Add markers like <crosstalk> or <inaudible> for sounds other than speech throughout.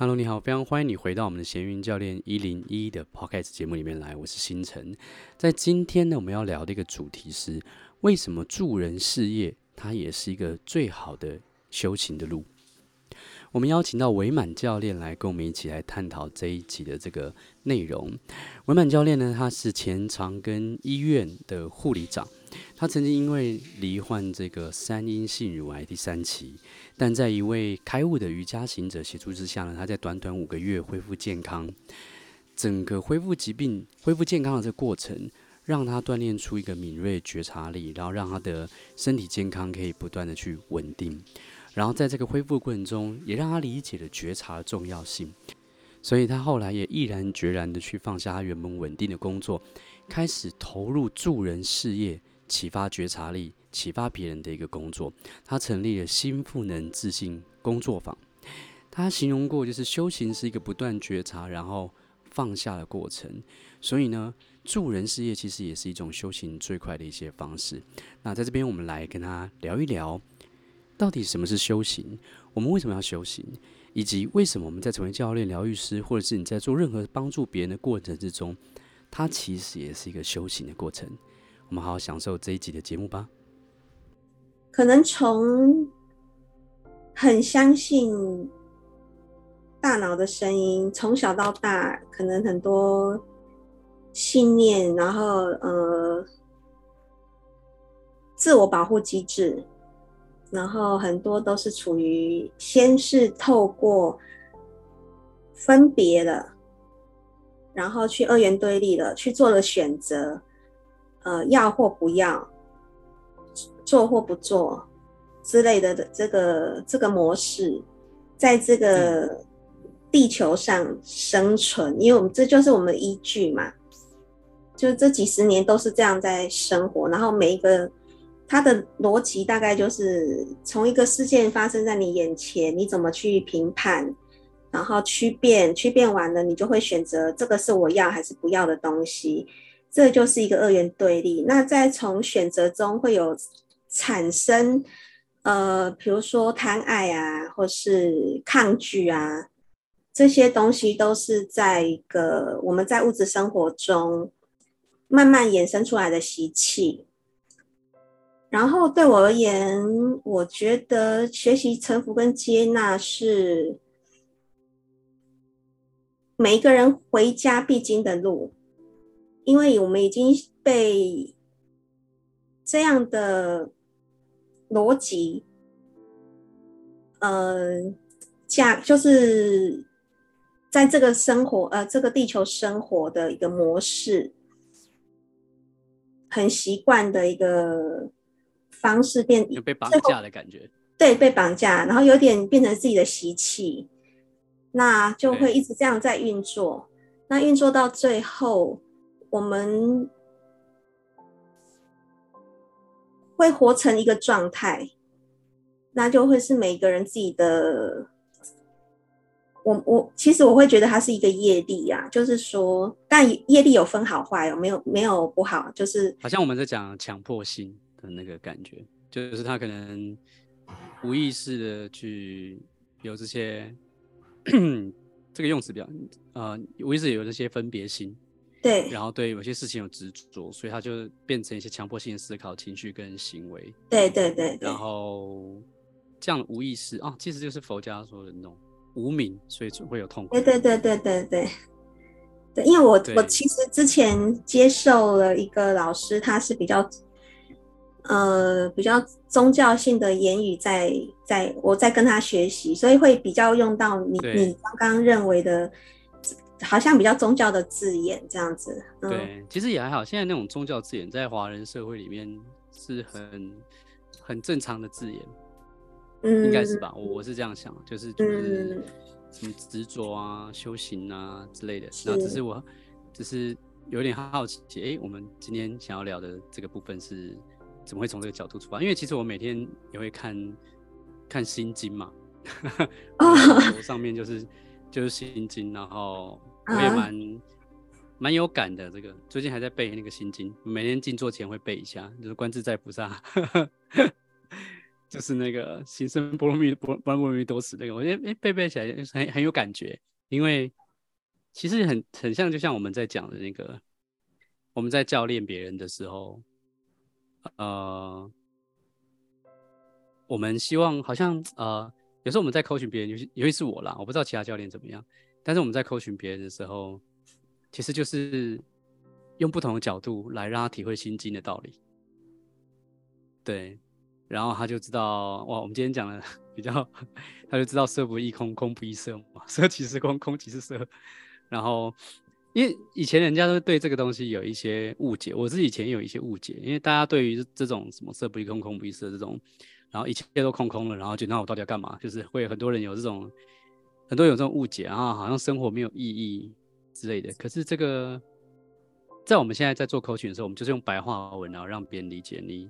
Hello，你好，非常欢迎你回到我们的闲云教练一零一的 Podcast 节目里面来，我是星辰。在今天呢，我们要聊的一个主题是为什么助人事业它也是一个最好的修行的路。我们邀请到维满教练来跟我们一起来探讨这一集的这个内容。维满教练呢，他是前长庚医院的护理长。他曾经因为罹患这个三阴性乳癌第三期，但在一位开悟的瑜伽行者协助之下呢，他在短短五个月恢复健康。整个恢复疾病、恢复健康的这个过程，让他锻炼出一个敏锐觉察力，然后让他的身体健康可以不断的去稳定。然后在这个恢复过程中，也让他理解了觉察的重要性。所以他后来也毅然决然的去放下他原本稳定的工作，开始投入助人事业。启发觉察力、启发别人的一个工作，他成立了新赋能自信工作坊。他形容过，就是修行是一个不断觉察，然后放下的过程。所以呢，助人事业其实也是一种修行最快的一些方式。那在这边，我们来跟他聊一聊，到底什么是修行？我们为什么要修行？以及为什么我们在成为教练、疗愈师，或者是你在做任何帮助别人的过程之中，它其实也是一个修行的过程。我们好好享受这一集的节目吧。可能从很相信大脑的声音，从小到大，可能很多信念，然后呃，自我保护机制，然后很多都是处于先是透过分别了，然后去二元对立了，去做了选择。呃，要或不要，做或不做之类的的这个这个模式，在这个地球上生存，因为我们这就是我们的依据嘛。就这几十年都是这样在生活，然后每一个它的逻辑大概就是从一个事件发生在你眼前，你怎么去评判，然后区辨，区辨完了，你就会选择这个是我要还是不要的东西。这就是一个二元对立。那在从选择中会有产生，呃，比如说贪爱啊，或是抗拒啊，这些东西都是在一个我们在物质生活中慢慢衍生出来的习气。然后对我而言，我觉得学习臣服跟接纳是每一个人回家必经的路。因为我们已经被这样的逻辑，呃，架就是在这个生活，呃，这个地球生活的一个模式，很习惯的一个方式变，被绑架的感觉。对，被绑架，然后有点变成自己的习气，那就会一直这样在运作，那运作到最后。我们会活成一个状态，那就会是每个人自己的。我我其实我会觉得它是一个业力啊，就是说，但业力有分好坏哦，没有没有不好，就是好像我们在讲强迫性的那个感觉，就是他可能无意识的去有这些 <clears throat> 这个用词比较呃，无意识有这些分别心。对，然后对有些事情有执着，所以他就变成一些强迫性的思考、情绪跟行为。对对对，对。然后这样无意识啊，其实就是佛家说的那种无名，所以会有痛苦。对对对对对对。对，因为我我其实之前接受了一个老师，他是比较呃比较宗教性的言语在，在在我在跟他学习，所以会比较用到你你刚刚认为的。好像比较宗教的字眼这样子，嗯，对，其实也还好。现在那种宗教字眼在华人社会里面是很很正常的字眼，嗯，应该是吧？我我是这样想，就是就是什么执着啊、修行啊之类的。那只是我只是有点好奇，哎、欸，我们今天想要聊的这个部分是怎么会从这个角度出发？因为其实我每天也会看看心经嘛，<laughs> 哦，上面就是就是心经，然后。我也蛮蛮、uh, 有感的，这个最近还在背那个心经，每天静坐前会背一下，就是观自在菩萨。<laughs> 就是那个行深般若蜜般般若蜜多时那个，我觉得哎背背起来很很有感觉，因为其实很很像，就像我们在讲的那个，我们在教练别人的时候，呃，我们希望好像呃，有时候我们在 cos 别人，尤其尤其是我啦，我不知道其他教练怎么样，但是我们在 cos 别人的时候，其实就是用不同的角度来让他体会心经的道理，对。然后他就知道哇，我们今天讲的 <laughs> 比较，他就知道色不异空，空不异色嘛，<laughs> 色即是空，空即是色。然后，因为以前人家都对这个东西有一些误解，我自己以前有一些误解，因为大家对于这种什么色不异空，空不异色这种，然后一切都空空了，然后就那我到底要干嘛？就是会很多人有这种，很多人有这种误解啊，好像生活没有意义之类的。可是这个，在我们现在在做课程的时候，我们就是用白话文，然后让别人理解你。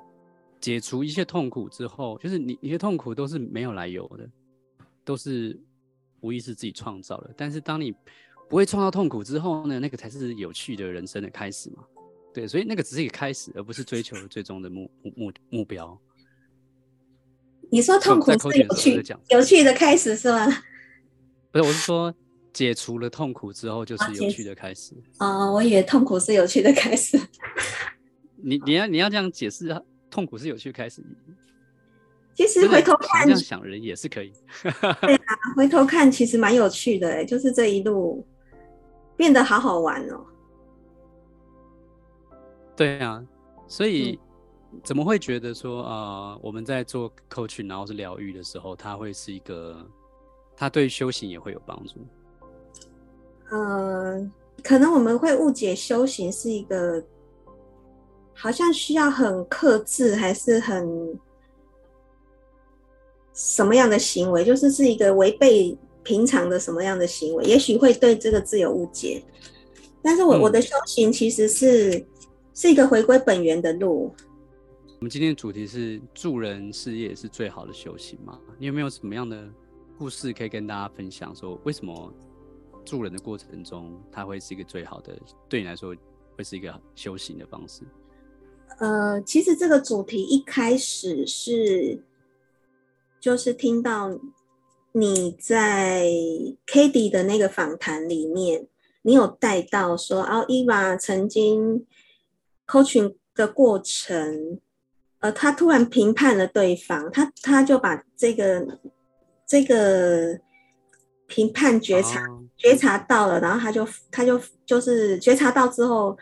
解除一切痛苦之后，就是你你的痛苦都是没有来由的，都是无意识自己创造的。但是当你不会创造痛苦之后呢，那个才是有趣的人生的开始嘛。对，所以那个只是一个开始，而不是追求最终的目目目标。你说痛苦是有趣有趣的开始是吗？<laughs> 不是，我是说解除了痛苦之后就是有趣的开始。啊、哦，我以为痛苦是有趣的开始。你你要你要这样解释啊。痛苦是有趣开始，其实回头看，这样想人也是可以。对啊，回头看其实蛮有趣的，就是这一路变得好好玩哦。对啊，所以怎么会觉得说啊、呃，我们在做 coaching 然后是疗愈的时候，它会是一个，它对修行也会有帮助？呃，可能我们会误解修行是一个。好像需要很克制，还是很什么样的行为？就是是一个违背平常的什么样的行为？也许会对这个字有误解。但是我、嗯、我的修行其实是是一个回归本源的路。我们今天的主题是助人事业是最好的修行吗？你有没有什么样的故事可以跟大家分享？说为什么助人的过程中，它会是一个最好的？对你来说，会是一个修行的方式？呃，其实这个主题一开始是，就是听到你在 Cady 的那个访谈里面，你有带到说，哦，Eva 曾经 coaching 的过程，呃，他突然评判了对方，他他就把这个这个评判觉察、oh. 觉察到了，然后他就他就就是觉察到之后。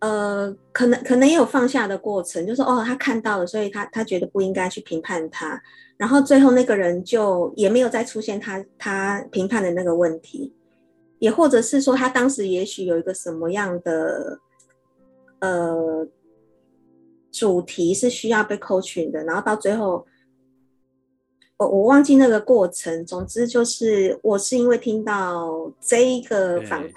呃，可能可能也有放下的过程，就是哦，他看到了，所以他他觉得不应该去评判他，然后最后那个人就也没有再出现他他评判的那个问题，也或者是说他当时也许有一个什么样的呃主题是需要被 coaching 的，然后到最后，我我忘记那个过程，总之就是我是因为听到这一个访谈。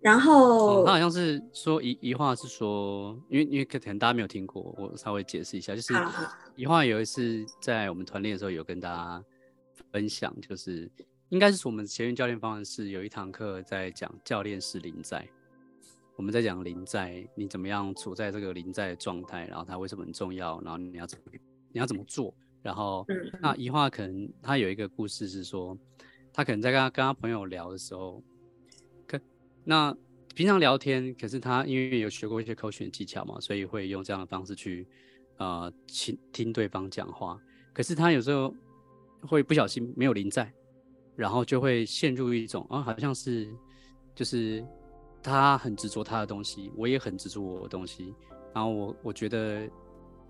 然后、哦、他好像是说一一话是说，因为因为可能大家没有听过，我稍微解释一下，就是一话有一次在我们团练的时候有跟大家分享，就是应该是我们前运教练方案是有一堂课在讲教练是临在，我们在讲临在，你怎么样处在这个临在的状态，然后它为什么很重要，然后你要怎么你要怎么做，然后那一话可能他有一个故事是说，他可能在跟他跟他朋友聊的时候。可那平常聊天，可是他因为有学过一些 coaching 技巧嘛，所以会用这样的方式去，呃，倾听对方讲话。可是他有时候会不小心没有临在，然后就会陷入一种啊，好像是就是他很执着他的东西，我也很执着我的东西，然后我我觉得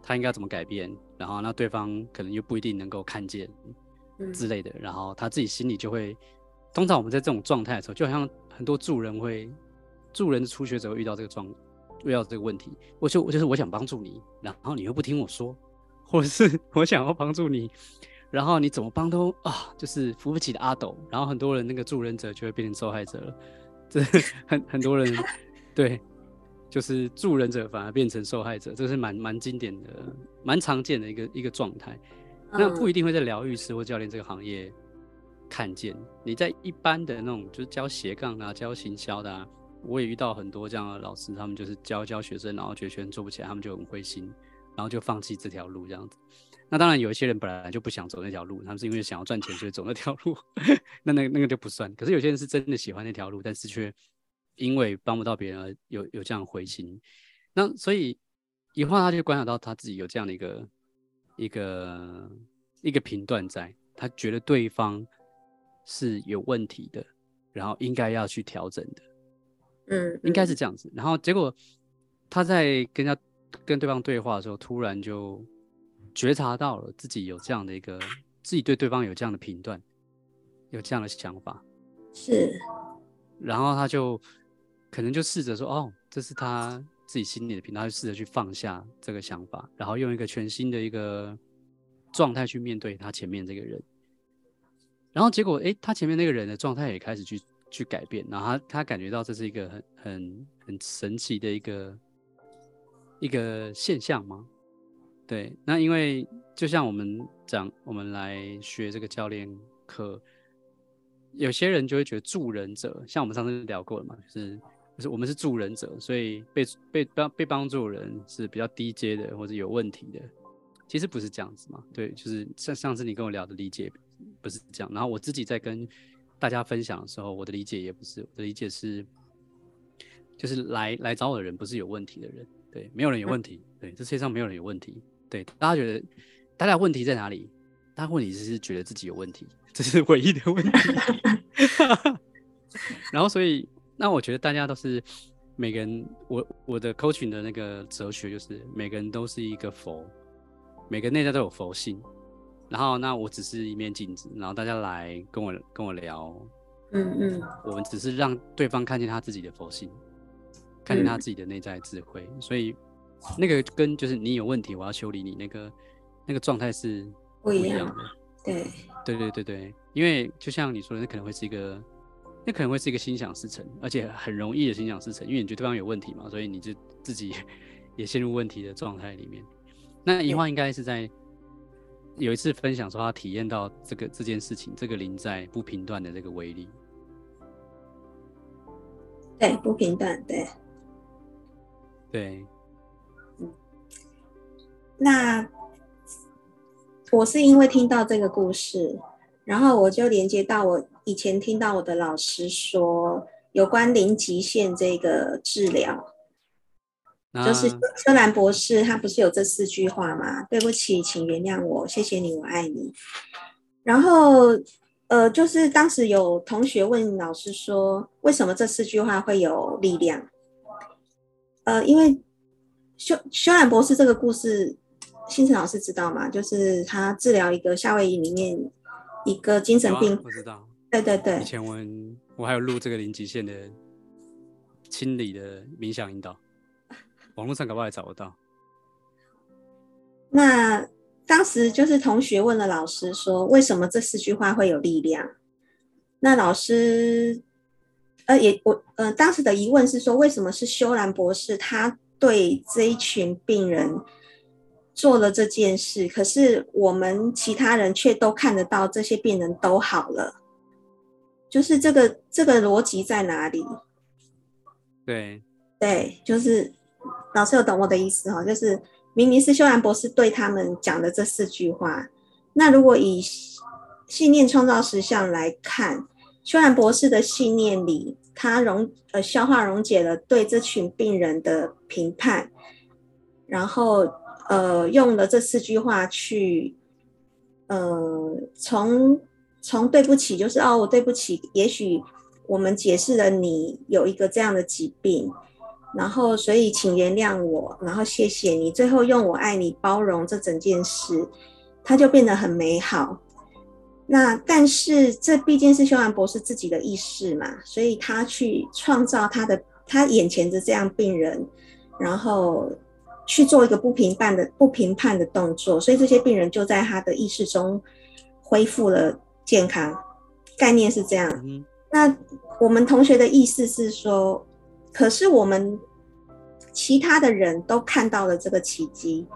他应该怎么改变，然后那对方可能又不一定能够看见之类的，然后他自己心里就会，通常我们在这种状态的时候，就好像。很多助人会，助人的初学者会遇到这个状，遇到这个问题。我就我就是我想帮助你，然后你又不听我说，或者是 <laughs> 我想要帮助你，然后你怎么帮都啊，就是扶不起的阿斗。然后很多人那个助人者就会变成受害者了。这很很多人对，就是助人者反而变成受害者，这是蛮蛮经典的、蛮常见的一个一个状态。那不一定会在疗愈师或教练这个行业。看见你在一般的那种就是教斜杠啊、教行销的啊，我也遇到很多这样的老师，他们就是教教学生，然后觉得学生做不起来，他们就很灰心，然后就放弃这条路这样子。那当然有一些人本来就不想走那条路，他们是因为想要赚钱所以走那条路，<laughs> 那那那个就不算。可是有些人是真的喜欢那条路，但是却因为帮不到别人而有有这样灰心。那所以以后他就观察到他自己有这样的一个一个一个评断在，他觉得对方是有问题的，然后应该要去调整的。嗯，嗯，应该是这样子。然后结果他在跟他跟对方对话的时候，突然就。觉察到了自己有这样的一个，自己对对方有这样的评断，有这样的想法，是，然后他就可能就试着说，哦，这是他自己心里的评断，他就试着去放下这个想法，然后用一个全新的一个状态去面对他前面这个人，然后结果，诶，他前面那个人的状态也开始去去改变，然后他他感觉到这是一个很很很神奇的一个一个现象吗？对，那因为就像我们讲，我们来学这个教练课，有些人就会觉得助人者，像我们上次聊过了嘛，就是就是我们是助人者，所以被被帮被帮助人是比较低阶的或者有问题的，其实不是这样子嘛。对，就是像上次你跟我聊的理解不是这样，然后我自己在跟大家分享的时候，我的理解也不是，我的理解是，就是来来找我的人不是有问题的人，对，没有人有问题，对，这世界上没有人有问题。对，大家觉得，大家问题在哪里？大家问题是觉得自己有问题，这是唯一的问题。<laughs> 然后，所以，那我觉得大家都是每个人，我我的 coaching 的那个哲学就是，每个人都是一个佛，每个内在都有佛性。然后，那我只是一面镜子，然后大家来跟我跟我聊，嗯嗯，我们只是让对方看见他自己的佛性，看见他自己的内在智慧，嗯、所以。那个跟就是你有问题，我要修理你那个那个状态是不一样的。对对对对对，因为就像你说的，那可能会是一个，那可能会是一个心想事成，而且很容易的心想事成，因为你觉得对方有问题嘛，所以你就自己 <laughs> 也陷入问题的状态里面。那一樺应该是在有一次分享说，他体验到这个这件事情，这个临在不平断的这个威力。对，不平断，对对。那我是因为听到这个故事，然后我就连接到我以前听到我的老师说有关零极限这个治疗，啊、就是修兰博士他不是有这四句话吗？对不起，请原谅我，谢谢你，我爱你。然后呃，就是当时有同学问老师说，为什么这四句话会有力量？呃，因为修修兰博士这个故事。星辰老师知道吗？就是他治疗一个夏威夷里面一个精神病，啊、我知道。对对对。以前我我还有录这个零极限的清理的冥想引导，<laughs> 网络上搞不好也找不到。那当时就是同学问了老师说，为什么这四句话会有力量？那老师呃也我呃当时的疑问是说，为什么是修兰博士他对这一群病人？做了这件事，可是我们其他人却都看得到这些病人都好了，就是这个这个逻辑在哪里？对对，就是老师有懂我的意思哈，就是明明是修兰博士对他们讲的这四句话，那如果以信念创造实相来看，修兰博士的信念里，他溶呃消化溶解了对这群病人的评判，然后。呃，用了这四句话去，呃，从从对不起，就是哦，我对不起，也许我们解释了你有一个这样的疾病，然后所以请原谅我，然后谢谢你，最后用我爱你包容这整件事，它就变得很美好。那但是这毕竟是修兰博士自己的意识嘛，所以他去创造他的他眼前的这样病人，然后。去做一个不评判的不评判的动作，所以这些病人就在他的意识中恢复了健康。概念是这样。嗯。那我们同学的意思是说，可是我们其他的人都看到了这个奇迹。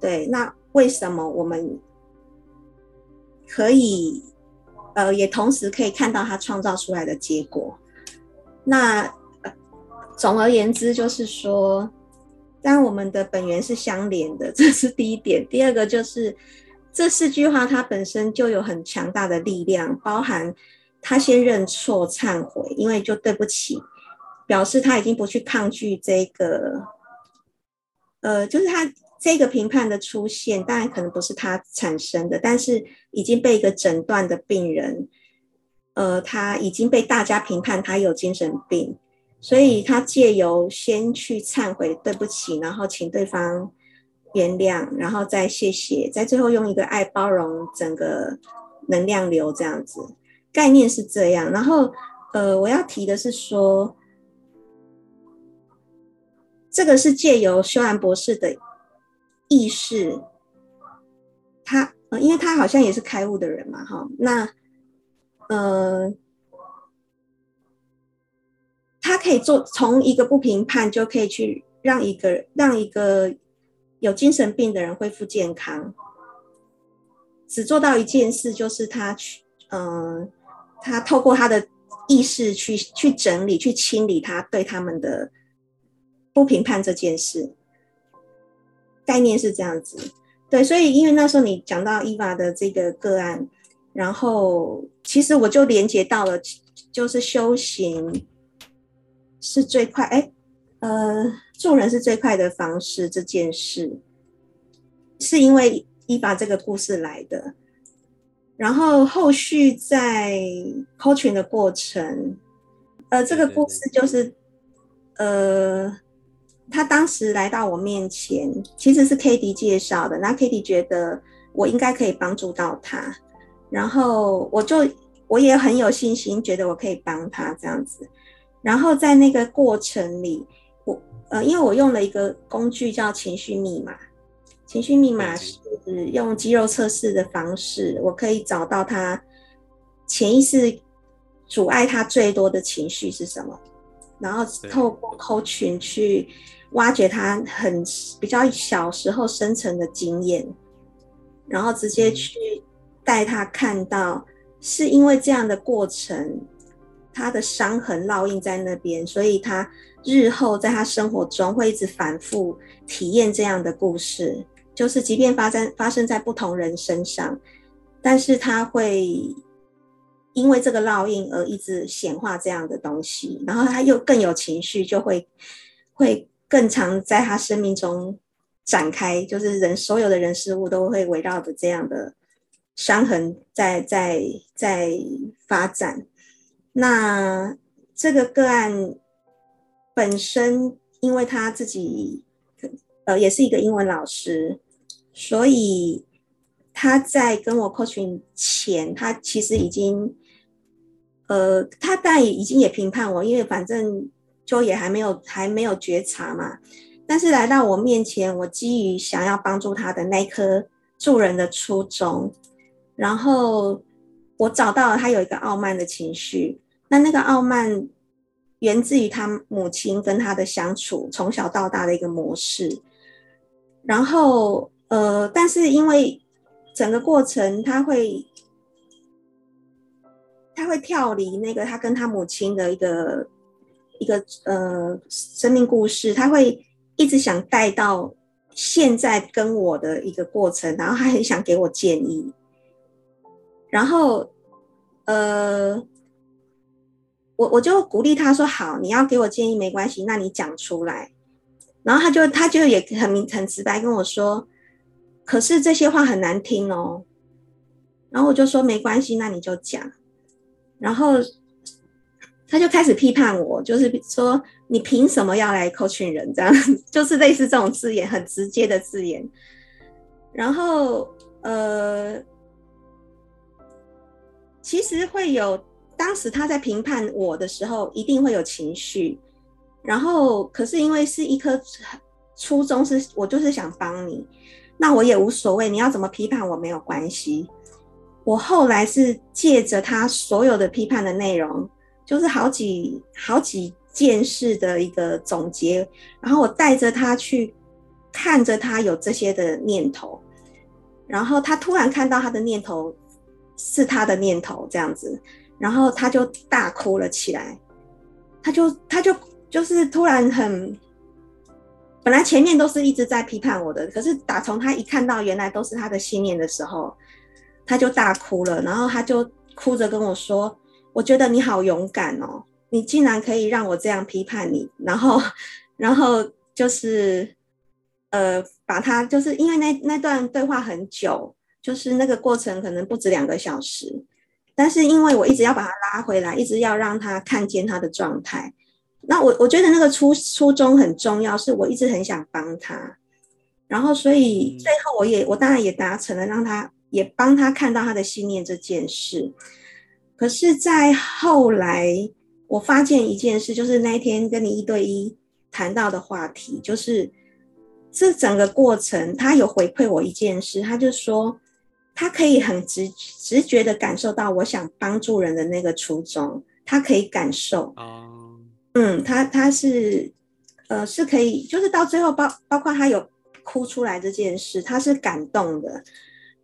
对，那为什么我们可以呃也同时可以看到他创造出来的结果？那总而言之就是说。但我们的本源是相连的，<laughs> 这是第一点。第二个就是这四句话它本身就有很强大的力量，包含他先认错忏悔，因为就对不起，表示他已经不去抗拒这个，呃，就是他这个评判的出现，当然可能不是他产生的，但是已经被一个诊断的病人，呃，他已经被大家评判他有精神病。所以他借由先去忏悔，对不起，然后请对方原谅，然后再谢谢，在最后用一个爱包容整个能量流这样子，概念是这样。然后，呃，我要提的是说，这个是借由修兰博士的意识，他，呃，因为他好像也是开悟的人嘛，哈，那，呃。他可以做从一个不评判就可以去让一个让一个有精神病的人恢复健康，只做到一件事，就是他去，嗯、他透过他的意识去去整理、去清理他对他们的不评判这件事。概念是这样子，对，所以因为那时候你讲到伊娃的这个个案，然后其实我就连接到了，就是修行。是最快哎，呃，助人是最快的方式。这件事是因为伊娃这个故事来的，然后后续在 coaching 的过程，呃，这个故事就是，呃，他当时来到我面前，其实是 Katie 介绍的。那 Katie 觉得我应该可以帮助到他，然后我就我也很有信心，觉得我可以帮他这样子。然后在那个过程里，我呃，因为我用了一个工具叫情绪密码。情绪密码是用肌肉测试的方式，我可以找到他潜意识阻碍他最多的情绪是什么，然后透过 coaching 去挖掘他很比较小时候深层的经验，然后直接去带他看到是因为这样的过程。他的伤痕烙印在那边，所以他日后在他生活中会一直反复体验这样的故事，就是即便发生发生在不同人身上，但是他会因为这个烙印而一直显化这样的东西，然后他又更有情绪，就会会更常在他生命中展开，就是人所有的人事物都会围绕着这样的伤痕在在在发展。那这个个案本身，因为他自己呃也是一个英文老师，所以他在跟我 coaching 前，他其实已经呃，他当然已经也评判我，因为反正就也还没有还没有觉察嘛。但是来到我面前，我基于想要帮助他的那颗助人的初衷，然后。我找到了他有一个傲慢的情绪，那那个傲慢源自于他母亲跟他的相处，从小到大的一个模式。然后，呃，但是因为整个过程，他会他会跳离那个他跟他母亲的一个一个呃生命故事，他会一直想带到现在跟我的一个过程，然后他很想给我建议。然后，呃，我我就鼓励他说：“好，你要给我建议没关系，那你讲出来。”然后他就他就也很明很直白跟我说：“可是这些话很难听哦。”然后我就说：“没关系，那你就讲。”然后他就开始批判我，就是说：“你凭什么要来 coaching 人？”这样 <laughs> 就是类似这种字眼，很直接的字眼。然后，呃。其实会有，当时他在评判我的时候，一定会有情绪。然后，可是因为是一颗初衷是，我就是想帮你，那我也无所谓，你要怎么批判我没有关系。我后来是借着他所有的批判的内容，就是好几好几件事的一个总结，然后我带着他去看着他有这些的念头，然后他突然看到他的念头。是他的念头这样子，然后他就大哭了起来，他就他就就是突然很本来前面都是一直在批判我的，可是打从他一看到原来都是他的信念的时候，他就大哭了，然后他就哭着跟我说：“我觉得你好勇敢哦，你竟然可以让我这样批判你。”然后，<laughs> 然后就是呃，把他就是因为那那段对话很久，就是那个过程可能不止两个小时，但是因为我一直要把他拉回来，一直要让他看见他的状态。那我我觉得那个初初衷很重要，是我一直很想帮他，然后所以最后我也我当然也达成了，让他也帮他看到他的信念这件事。可是，在后来我发现一件事，就是那一天跟你一对一谈到的话题，就是这整个过程，他有回馈我一件事，他就说他可以很直直觉的感受到我想帮助人的那个初衷，他可以感受。哦嗯，他他是，呃，是可以，就是到最后包包括他有哭出来这件事，他是感动的。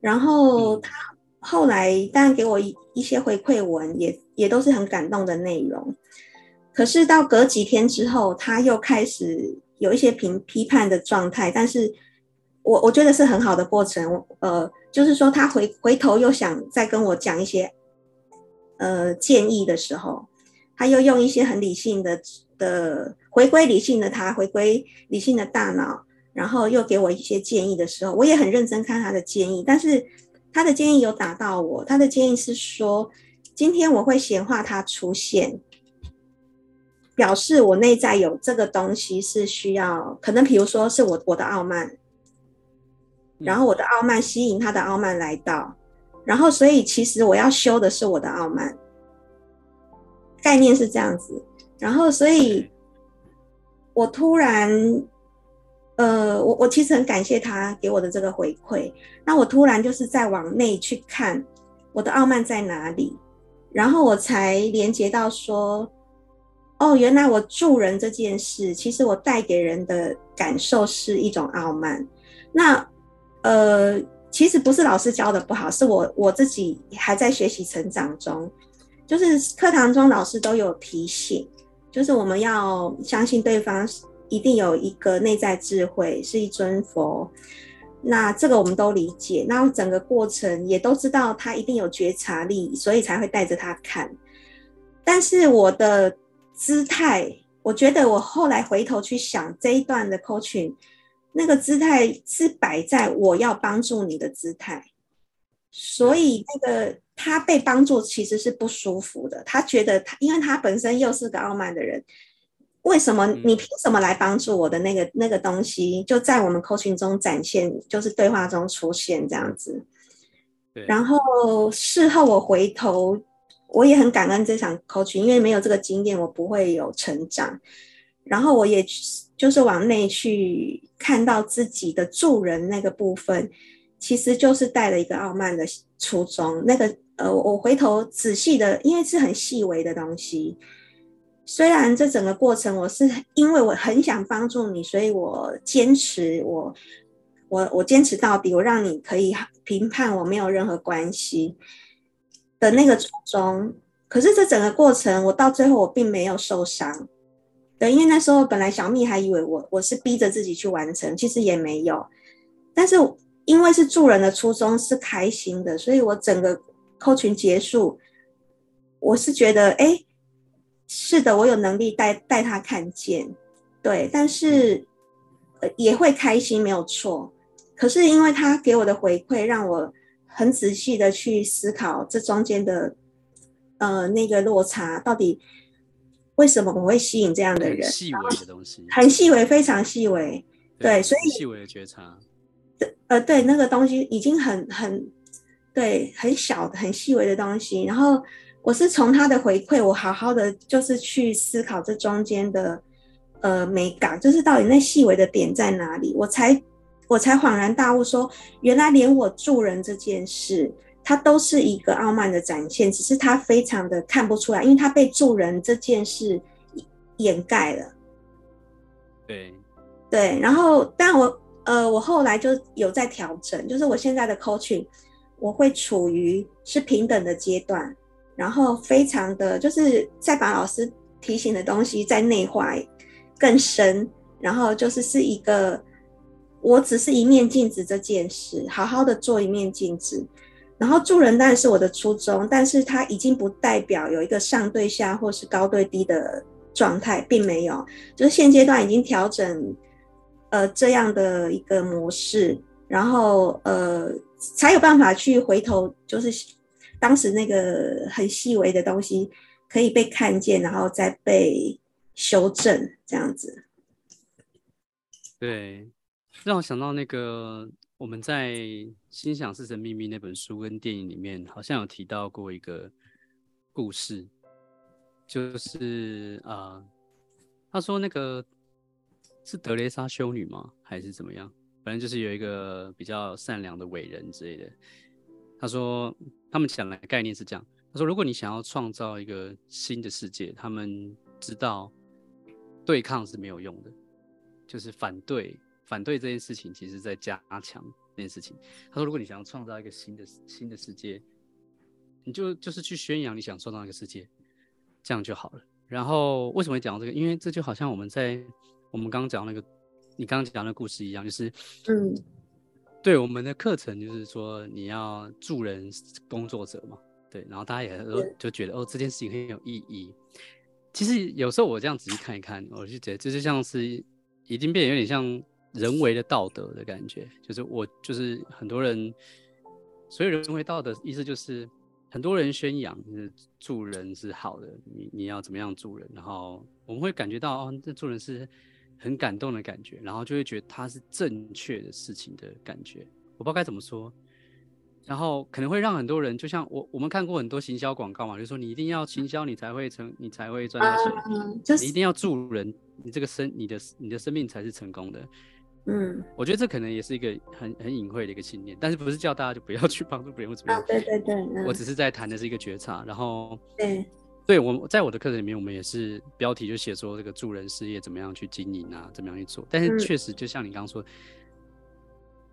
然后他后来当然给我一一些回馈文，也也都是很感动的内容。可是到隔几天之后，他又开始有一些评批判的状态，但是我我觉得是很好的过程。呃，就是说他回回头又想再跟我讲一些呃建议的时候。他又用一些很理性的的回归理性的他回归理性的大脑，然后又给我一些建议的时候，我也很认真看他的建议。但是他的建议有打到我，他的建议是说，今天我会显化他出现，表示我内在有这个东西是需要，可能比如说是我我的傲慢，然后我的傲慢吸引他的傲慢来到，然后所以其实我要修的是我的傲慢。概念是这样子，然后所以，我突然，呃，我我其实很感谢他给我的这个回馈。那我突然就是在往内去看我的傲慢在哪里，然后我才连接到说，哦，原来我助人这件事，其实我带给人的感受是一种傲慢。那，呃，其实不是老师教的不好，是我我自己还在学习成长中。就是课堂中老师都有提醒，就是我们要相信对方一定有一个内在智慧，是一尊佛。那这个我们都理解，那整个过程也都知道他一定有觉察力，所以才会带着他看。但是我的姿态，我觉得我后来回头去想这一段的 coaching，那个姿态是摆在我要帮助你的姿态，所以那个。他被帮助其实是不舒服的，他觉得他，因为他本身又是个傲慢的人，为什么你凭什么来帮助我的那个那个东西，就在我们 coaching 中展现，就是对话中出现这样子。然后事后我回头，我也很感恩这场 coaching，因为没有这个经验，我不会有成长。然后我也就是往内去看到自己的助人那个部分，其实就是带了一个傲慢的初衷，那个。呃，我回头仔细的，因为是很细微的东西。虽然这整个过程，我是因为我很想帮助你，所以我坚持，我我我坚持到底，我让你可以评判我没有任何关系的那个初衷。可是这整个过程，我到最后我并没有受伤。对，因为那时候本来小蜜还以为我我是逼着自己去完成，其实也没有。但是因为是助人的初衷是开心的，所以我整个。coaching 结束，我是觉得，哎，是的，我有能力带带他看见，对，但是也会开心，没有错。可是因为他给我的回馈，让我很仔细的去思考这中间的，呃，那个落差到底为什么我会吸引这样的人？细微的东西，很细微，非常细微，对，对，所以细微的觉察，呃，对，那个东西已经很很。对，很小的、很细微的东西。然后我是从他的回馈，我好好的就是去思考这中间的呃美感，就是到底那细微的点在哪里，我才我才恍然大悟说，说原来连我助人这件事，它都是一个傲慢的展现，只是他非常的看不出来，因为他被助人这件事掩盖了。对对，然后但我呃我后来就有在调整，就是我现在的 coaching。我会处于是平等的阶段，然后非常的就是再把老师提醒的东西再内化更深，然后就是是一个，我只是一面镜子这件事，好好的做一面镜子。然后助人当然是我的初衷，但是它已经不代表有一个上对下或是高对低的状态，并没有，就是现阶段已经调整，呃，这样的一个模式，然后呃，才有办法去回头，就是当时那个很细微的东西可以被看见，然后再被修正，这样子。对，让我想到那个。我们在《心想事成秘密》那本书跟电影里面，好像有提到过一个故事，就是啊、呃，他说那个是德蕾莎修女吗？还是怎么样？反正就是有一个比较善良的伟人之类的。他说他们讲的概念是这样：他说，如果你想要创造一个新的世界，他们知道对抗是没有用的，就是反对。反对这件事情，其实在加强这件事情。他说：“如果你想要创造一个新的新的世界，你就就是去宣扬你想创造一个世界，这样就好了。”然后为什么会讲到这个？因为这就好像我们在我们刚刚讲那个你刚刚讲的故事一样，就是嗯，对我们的课程就是说你要助人工作者嘛，对。然后大家也都就觉得哦，这件事情很有意义。其实有时候我这样仔细看一看，我就觉得这就像是已经变得有点像。人为的道德的感觉，就是我就是很多人，所以人为道德意思就是很多人宣扬，就是助人是好的，你你要怎么样助人，然后我们会感觉到哦，这助人是很感动的感觉，然后就会觉得它是正确的事情的感觉，我不知道该怎么说，然后可能会让很多人，就像我我们看过很多行销广告嘛，就是说你一定要行销，你才会成，你才会赚到钱，你一定要助人，你这个生你的你的生命才是成功的。嗯，我觉得这可能也是一个很很隐晦的一个信念，但是不是叫大家就不要去帮助别人或怎么样？啊、对对对，嗯、我只是在谈的是一个觉察，然后对，对我在我的课程里面，我们也是标题就写说这个助人事业怎么样去经营啊，怎么样去做。但是确实就像你刚刚说，嗯、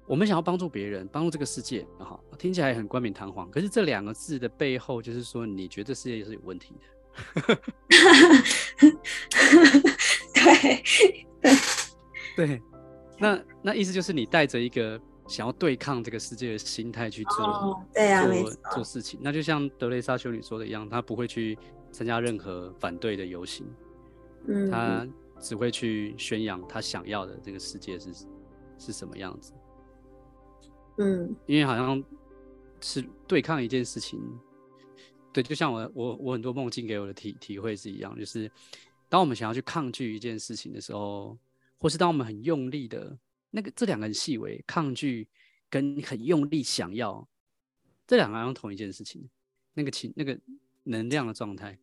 我们想要帮助别人，帮助这个世界，好，听起来很冠冕堂皇。可是这两个字的背后，就是说你觉得世界也是有问题的。对 <laughs> 对对。<laughs> <laughs> 那那意思就是你带着一个想要对抗这个世界的心态去做，哦、对啊，做做事情。那就像德蕾莎修女说的一样，她不会去参加任何反对的游行，嗯，她只会去宣扬她想要的这个世界是是什么样子。嗯，因为好像是对抗一件事情，对，就像我我我很多梦境给我的体体会是一样，就是当我们想要去抗拒一件事情的时候。或是当我们很用力的那个，这两个很细微，抗拒跟很用力想要，这两个好像同一件事情，那个情那个能量的状态。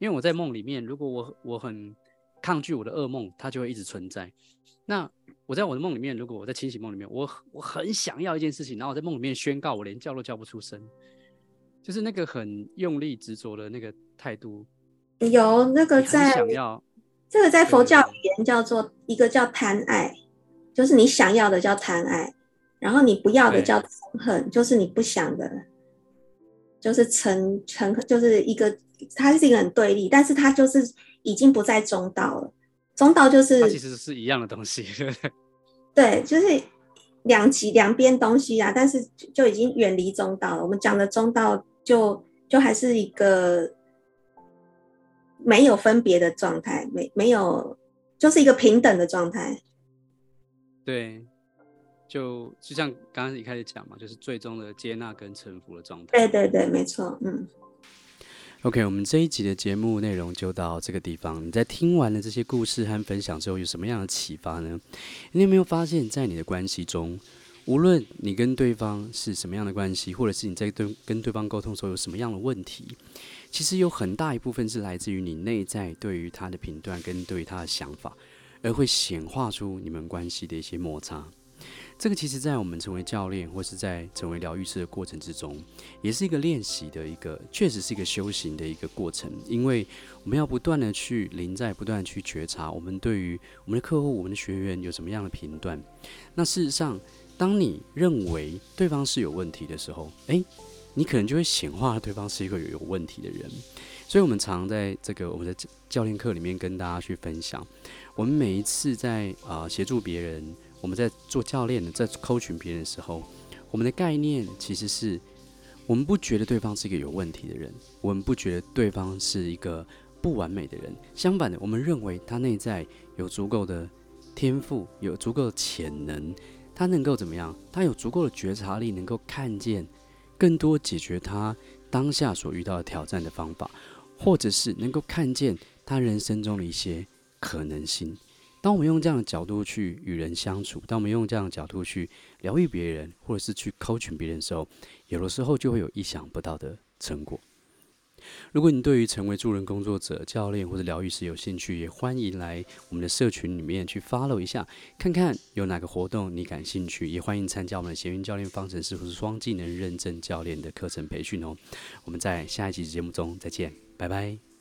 因为我在梦里面，如果我我很抗拒我的噩梦，它就会一直存在。那我在我的梦里面，如果我在清醒梦里面，我我很想要一件事情，然后我在梦里面宣告，我连叫都叫不出声，就是那个很用力执着的那个态度。有那个在想要。这个在佛教语言叫做一个叫贪爱，就是你想要的叫贪爱，然后你不要的叫嗔恨，就是你不想的，就是嗔嗔，就是一个，它是一个很对立，但是它就是已经不在中道了。中道就是其实是一样的东西，<laughs> 对，就是两极两边东西啊，但是就已经远离中道了。我们讲的中道就就还是一个。没有分别的状态，没没有，就是一个平等的状态。对，就就像刚刚一开始讲嘛，就是最终的接纳跟臣服的状态。对对对，没错，嗯。OK，我们这一集的节目内容就到这个地方。你在听完了这些故事和分享之后，有什么样的启发呢？你有没有发现，在你的关系中，无论你跟对方是什么样的关系，或者是你在对跟对方沟通的时候有什么样的问题？其实有很大一部分是来自于你内在对于他的评断跟对于他的想法，而会显化出你们关系的一些摩擦。这个其实，在我们成为教练或是在成为疗愈师的过程之中，也是一个练习的一个，确实是一个修行的一个过程。因为我们要不断的去临在，不断的去觉察，我们对于我们的客户、我们的学员有什么样的评断。那事实上，当你认为对方是有问题的时候，诶。你可能就会显化对方是一个有问题的人。所以，我们常在这个我们的教练课里面跟大家去分享，我们每一次在啊协助别人，我们在做教练的，在 coaching 别人的时候，我们的概念其实是，我们不觉得对方是一个有问题的人，我们不觉得对方是一个不完美的人。相反的，我们认为他内在有足够的天赋，有足够的潜能，他能够怎么样？他有足够的觉察力，能够看见更多解决他当下所遇到的挑战的方法。或者是能够看见他人生中的一些可能性。当我们用这样的角度去与人相处，当我们用这样的角度去疗愈别人，或者是去靠近别人的时候，有的时候就会有意想不到的成果。如果你对于成为助人工作者、教练或者疗愈师有兴趣，也欢迎来我们的社群里面去 follow 一下，看看有哪个活动你感兴趣，也欢迎参加我们的闲云教练方程式或是双技能认证教练的课程培训哦。我们在下一集节目中再见。拜拜。